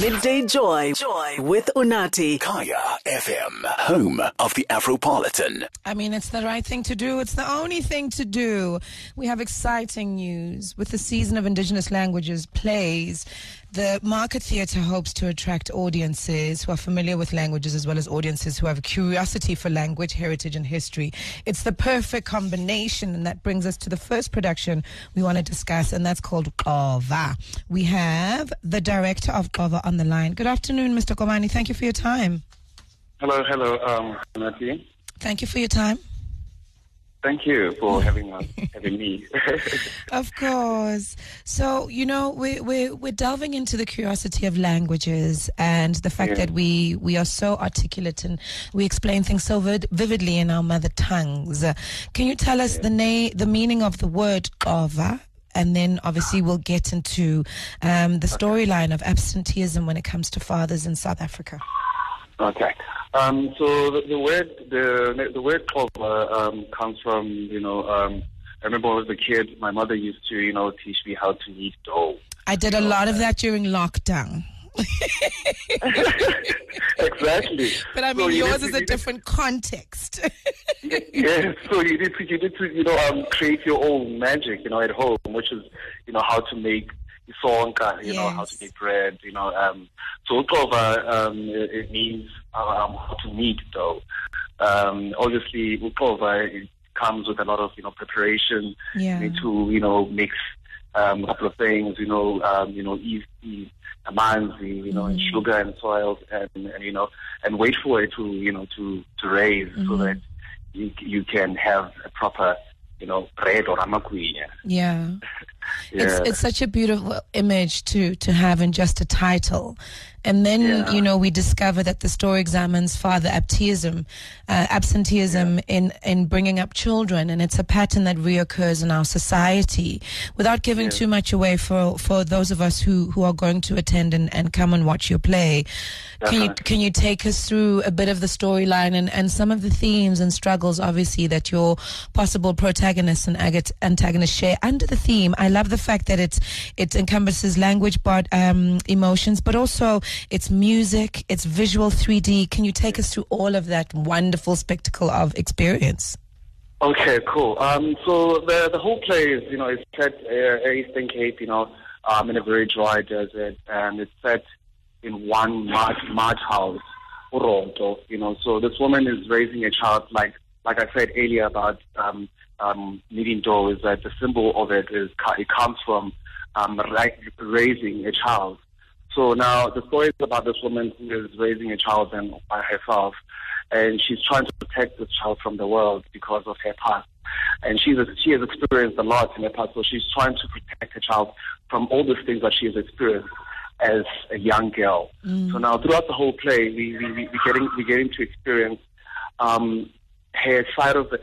Midday Joy. Joy with Unati. Kaya FM, home of the Afropolitan. I mean, it's the right thing to do. It's the only thing to do. We have exciting news with the season of Indigenous languages plays. The Market Theatre hopes to attract audiences who are familiar with languages as well as audiences who have a curiosity for language, heritage, and history. It's the perfect combination, and that brings us to the first production we want to discuss, and that's called Xova. We have the director of Xova on the line. Good afternoon, Mr. Komani. Thank you for your time. Hello, hello, um, Nati. Thank you for your time. Thank you for having us, having me. Of course. So, you know, we, we, we're delving into the curiosity of languages and the fact Yeah. that we, we are so articulate and we explain things so vid- vividly in our mother tongues. Can you tell us the, na- the meaning of the word xova? And then obviously we'll get into um, the storyline of absenteeism when it comes to fathers in South Africa. okay. Um, so the, the word the the word "xova" um, comes from you know um, I remember when I was a kid, my mother used to you know teach me how to knead dough. I did a lot of that during lockdown. exactly. But I mean, you yours need is to- a you different context. need- Yes. So you need to you need to you know um, create your own magic you know at home, which is you know how to make sonka, you know how to make bread, you know. Um, so uxova, um, it, it means um, how to knead dough. Um, obviously, uxova it comes with a lot of you know preparation. Yeah. You need to you know mix um, a couple of things, you know, um, you know, ease, ease amanzi, you know, and Mhm. sugar and soils, and, and you know, and wait for it to you know to to raise so Mhm. that you you can have a proper you know bread or amakuya. Yeah. Yeah. It's it's such a beautiful image to to have in just a title. And then, Yeah. you know, we discover that the story examines father absenteeism, uh, absenteeism in, in bringing up children. And it's a pattern that reoccurs in our society. Without giving Yeah. too much away for, for those of us who, who are going to attend and, and come and watch your play, can you, can you take us through a bit of the storyline and, and some of the themes and struggles, obviously, that your possible protagonists and agat- antagonists share under the theme? I love the fact that it's, it encompasses language, but um, emotions, but also it's music, it's visual 3D. Can you take us through all of that wonderful spectacle of experience? Okay, cool. Um, so the the whole play is, you know, it's set uh, Eastern Cape, you know, um, in a very dry desert, and it's set in one mud mud house, Uronto, you know. So this woman is raising a child, like like I said earlier about um, um, kneading dough, is that the symbol of it is it comes from um, ra- raising a child. So now the story is about this woman who is raising a child and by herself, and she's trying to protect this child from the world because of her past. And she's she has experienced a lot in her past, so she's trying to protect her child from all these things that she has experienced as a young girl. So now throughout the whole play, we we we we getting we getting to experience um, her side of the,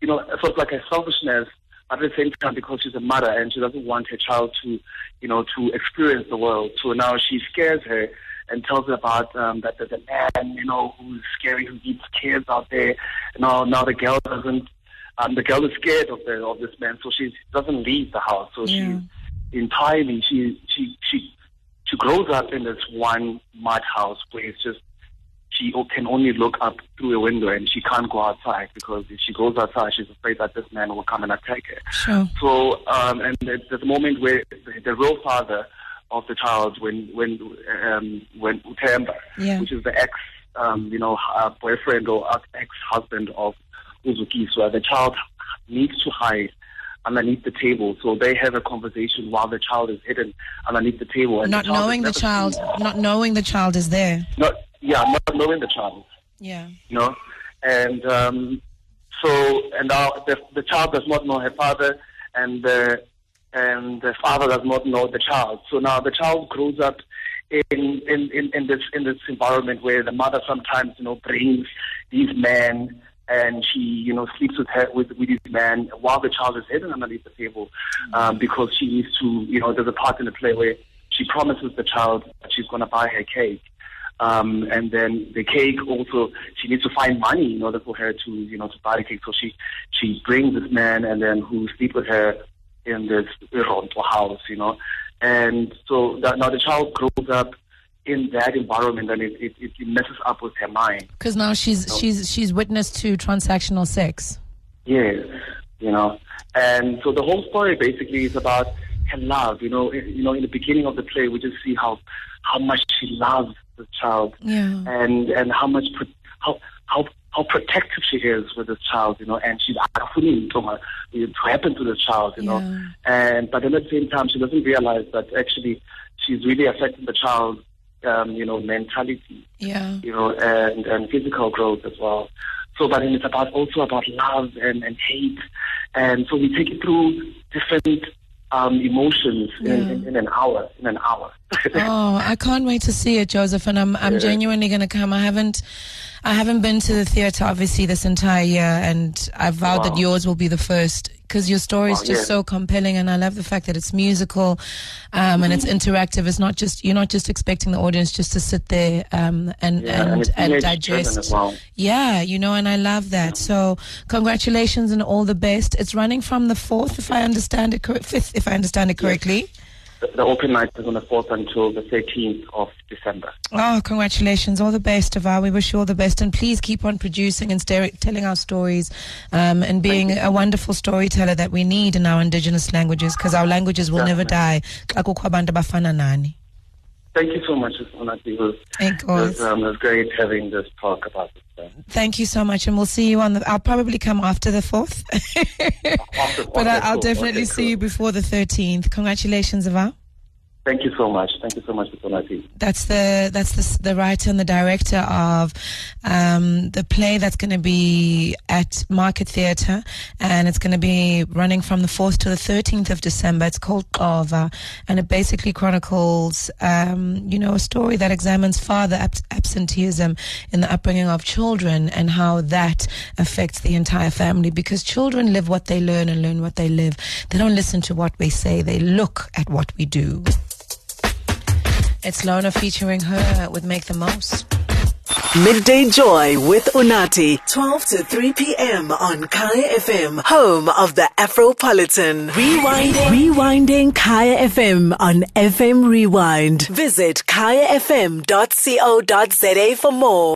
you know, sort of like her selfishness, but at the same time because she's a mother and she doesn't want her child to, you know, to experience the world. So now she scares her and tells her about um, that there's a man, you know, who's scary, who eats kids out there. Now, now the girl doesn't. Um, the girl is scared of the of this man, so she doesn't leave the house. So Yeah. she entirely she she she she grows up in this one mud house where it's just she can only look up through a window and she can't go outside because if she goes outside, she's afraid that this man will come and attack her. Sure. So, um, and there's a moment where the, the real father of the child, when when um, when Utemba, Yeah. which is the ex, um, you know, uh, boyfriend or ex husband of Uzukiswa, the child needs to hide underneath the table. So they have a conversation while the child is hidden underneath the table. And Not the knowing the child, not knowing the child is there. Not yeah, not knowing the child Yeah. you know, and um, so and now the, the child does not know her father, and the and the father does not know the child. So now the child grows up in in, in, in this in this environment where the mother sometimes you know brings these men and she you know sleeps with her with with these men while the child is hidden underneath the table um, because she needs to you know there's a part in the play where she promises the child that she's going to buy her cake um, and then the cake also, she needs to find money in order for her to, you know, to buy the cake. So she, she brings this man and then who sleep with her in this Ironto house, you know. And so that, now the child grows up in that environment and it, it, it messes up with her mind. Because now she's No. she's she's witness to transactional sex. Yes, you know. And so the whole story basically is about her love. You know, you know, in the beginning of the play, we just see how how much she loves the child, Yeah. and and how much pro- how how how protective she is with the child. You know, and she's afraid to happen to the child. You know, Yeah. and but at the same time, she doesn't realize that actually she's really affecting the child. Um, you know, mentality Yeah. you know, and, and physical growth as well. So, but then it's about also about love and, and hate. And so we take it through different um, emotions in, Yeah. in, in an hour, in an hour. Oh, I can't wait to see it, Joseph, and I'm I'm Yeah. genuinely going to come. I haven't I haven't been to the theater obviously this entire year, and I vowed that yours will be the first because your story is Wow, just yeah. so compelling, and I love the fact that it's musical um, and it's interactive. It's not just you're not just expecting the audience just to sit there um, and Yeah, and and, and, digest. well. Yeah, you know, and I love that. So, congratulations and all the best. It's running from the fourth, if I understand it, fifth, if I understand it correctly. The, the open night is on the 4th until the 13th of December. Oh, congratulations. All the best, Avar. We wish you all the best. And please keep on producing and telling our stories um, and being a wonderful storyteller that we need in our indigenous languages because our languages will never die. Thank you so much, Unati. It was, it was, um, it was great having this talk about this. Thank you so much. And we'll see you on the. I'll probably come after the 4th. Awesome. but I'll cool. definitely Okay, see you before the 13th. Congratulations, Avar. Thank you so much. Thank you so much, Unati. That's the that's the, the writer and the director of um, the play that's going to be at Market Theatre, and it's going to be running from the fourth to the thirteenth of December. It's called Xova, and it basically chronicles, um, you know, a story that examines father ab- absenteeism in the upbringing of children and how that affects the entire family. Because children live what they learn and learn what they live. They don't listen to what we say; they look at what we do. It's Lona featuring her with Make the Most. Midday Joy with Unati. 12 to 3 p.m. on Kaya FM, home of the Afropolitan. Rewinding. Rewinding Kaya FM on FM Rewind. Visit kayafm.co.za for more.